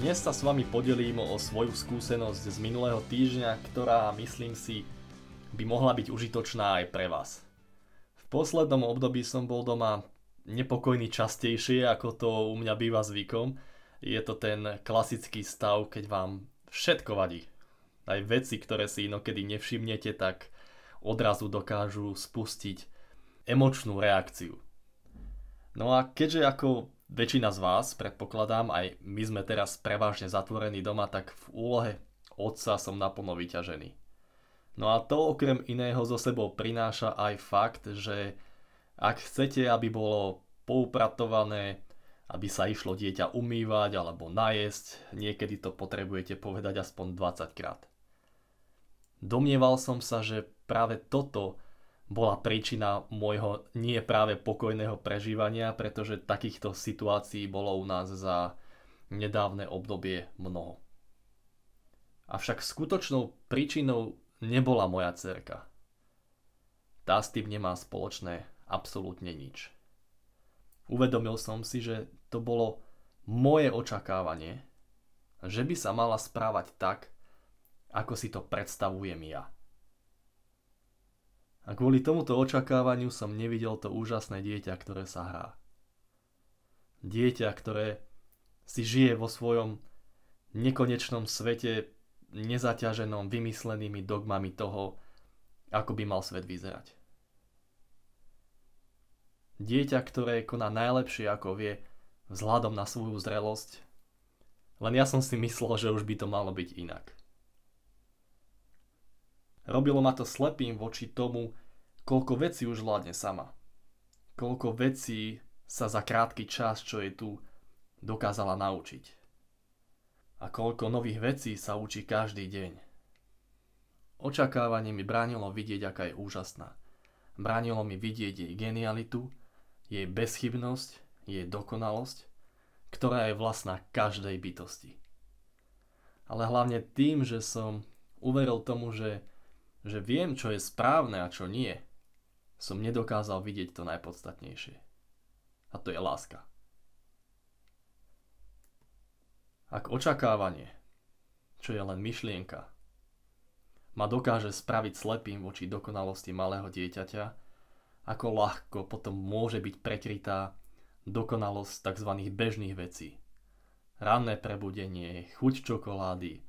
Dnes sa s vami podelím o svoju skúsenosť z minulého týždňa, ktorá, myslím si, by mohla byť užitočná aj pre vás. V poslednom období som bol doma nepokojný častejšie, ako to u mňa býva zvykom. Je to ten klasický stav, keď vám všetko vadí. Aj veci, ktoré si inokedy nevšimnete, tak odrazu dokážu spustiť emočnú reakciu. No a keďže ako väčšina z vás, predpokladám, aj my sme teraz prevažne zatvorení doma, tak v úlohe otca som naplno vyťažený. No a to okrem iného zo sebou prináša aj fakt, že ak chcete, aby bolo poupratované, aby sa išlo dieťa umývať alebo najesť, niekedy to potrebujete povedať aspoň 20 krát. Domnieval som sa, že práve toto bola príčina môjho nie práve pokojného prežívania, pretože takýchto situácií bolo u nás za nedávne obdobie mnoho. Avšak skutočnou príčinou nebola moja cerka. Tá s tým nemá spoločné absolútne nič. Uvedomil som si, že to bolo moje očakávanie, že by sa mala správať tak, ako si to predstavujem ja. A kvôli tomuto očakávaniu som nevidel to úžasné dieťa, ktoré sa hrá. Dieťa, ktoré si žije vo svojom nekonečnom svete, nezaťaženom vymyslenými dogmami toho, ako by mal svet vyzerať. Dieťa, ktoré koná najlepšie ako vie, vzhľadom na svoju zrelosť, len ja som si myslel, že už by to malo byť inak. Robilo ma to slepým voči tomu, koľko vecí už vládne sama. Koľko vecí sa za krátky čas, čo je tu, dokázala naučiť. A koľko nových vecí sa učí každý deň. Očakávanie mi bránilo vidieť, aká je úžasná. Bránilo mi vidieť jej genialitu, jej bezchybnosť, jej dokonalosť, ktorá je vlastná každej bytosti. Ale hlavne tým, že som uveril tomu, že že viem, čo je správne a čo nie, som nedokázal vidieť to najpodstatnejšie. A to je láska. Ak očakávanie, čo je len myšlienka, ma dokáže spraviť slepým voči dokonalosti malého dieťaťa, ako ľahko potom môže byť prekrytá dokonalosť tzv. bežných vecí. Ranné prebudenie, chuť čokolády,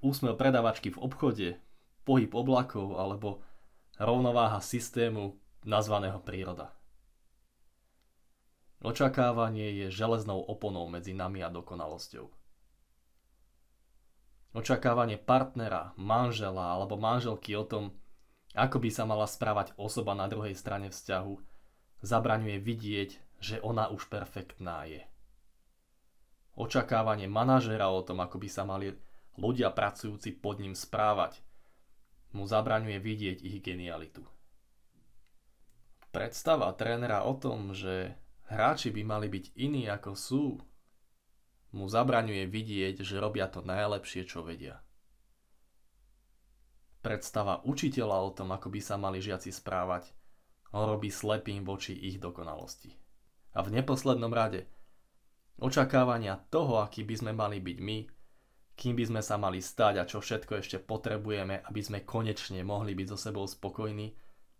úsmev predavačky v obchode, pohyb oblakov alebo rovnováha systému nazvaného príroda. Očakávanie je železnou oponou medzi nami a dokonalosťou. Očakávanie partnera, manžela alebo manželky o tom, ako by sa mala správať osoba na druhej strane vzťahu, zabraňuje vidieť, že ona už perfektná je. Očakávanie manažera o tom, ako by sa mali ľudia pracujúci pod ním správať, mu zabraňuje vidieť ich genialitu. Predstava trénera o tom, že hráči by mali byť iní ako sú, mu zabraňuje vidieť, že robia to najlepšie, čo vedia. Predstava učiteľa o tom, ako by sa mali žiaci správať, ho robí slepým voči ich dokonalosti. A v neposlednom rade, očakávania toho, aký by sme mali byť my, kým by sme sa mali stať a čo všetko ešte potrebujeme, aby sme konečne mohli byť so sebou spokojní,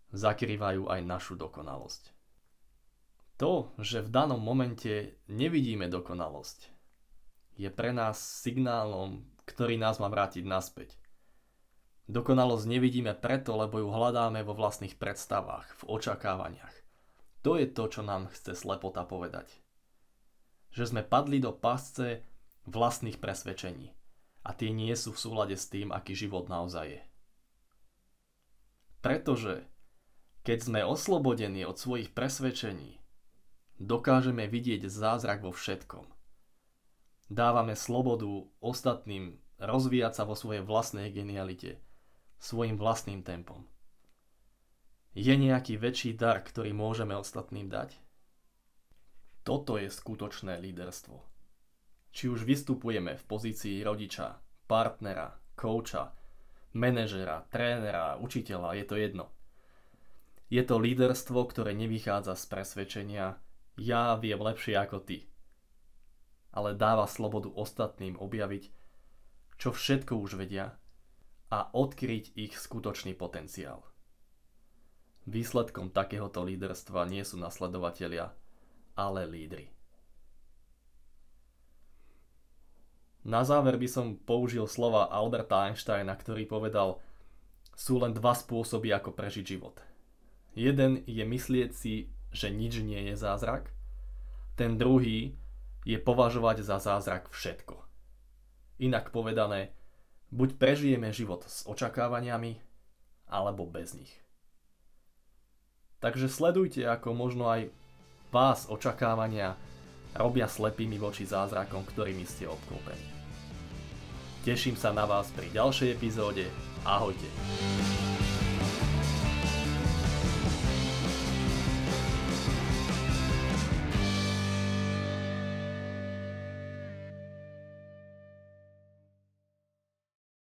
zakrývajú aj našu dokonalosť. To, že v danom momente nevidíme dokonalosť, je pre nás signálom, ktorý nás má vrátiť naspäť. Dokonalosť nevidíme preto, lebo ju hľadáme vo vlastných predstavách, v očakávaniach. To je to, čo nám chce slepota povedať. Že sme padli do pasce vlastných presvedčení a tie nie sú v súlade s tým, aký život naozaj je. Pretože keď sme oslobodení od svojich presvedčení, dokážeme vidieť zázrak vo všetkom. Dávame slobodu ostatným rozvíjať sa vo svojej vlastnej genialite, svojim vlastným tempom. Je nejaký väčší dar, ktorý môžeme ostatným dať? Toto je skutočné líderstvo. Či už vystupujeme v pozícii rodiča, partnera, kouča, manažera, trénera, učiteľa, je to jedno. Je to líderstvo, ktoré nevychádza z presvedčenia ja viem lepšie ako ty, ale dáva slobodu ostatným objaviť, čo všetko už vedia a odkryť ich skutočný potenciál. Výsledkom takéhoto líderstva nie sú nasledovatelia, ale lídry. Na záver by som použil slova Alberta Einsteina, ktorý povedal, sú len dva spôsoby, ako prežiť život. Jeden je myslieť si, že nič nie je zázrak. Ten druhý je považovať za zázrak všetko. Inak povedané, buď prežijeme život s očakávaniami, alebo bez nich. Takže sledujte, ako možno aj vás očakávania robia slepými voči zázrakom, ktorými ste obklopení. Teším sa na vás pri ďalšej epizóde. Ahojte.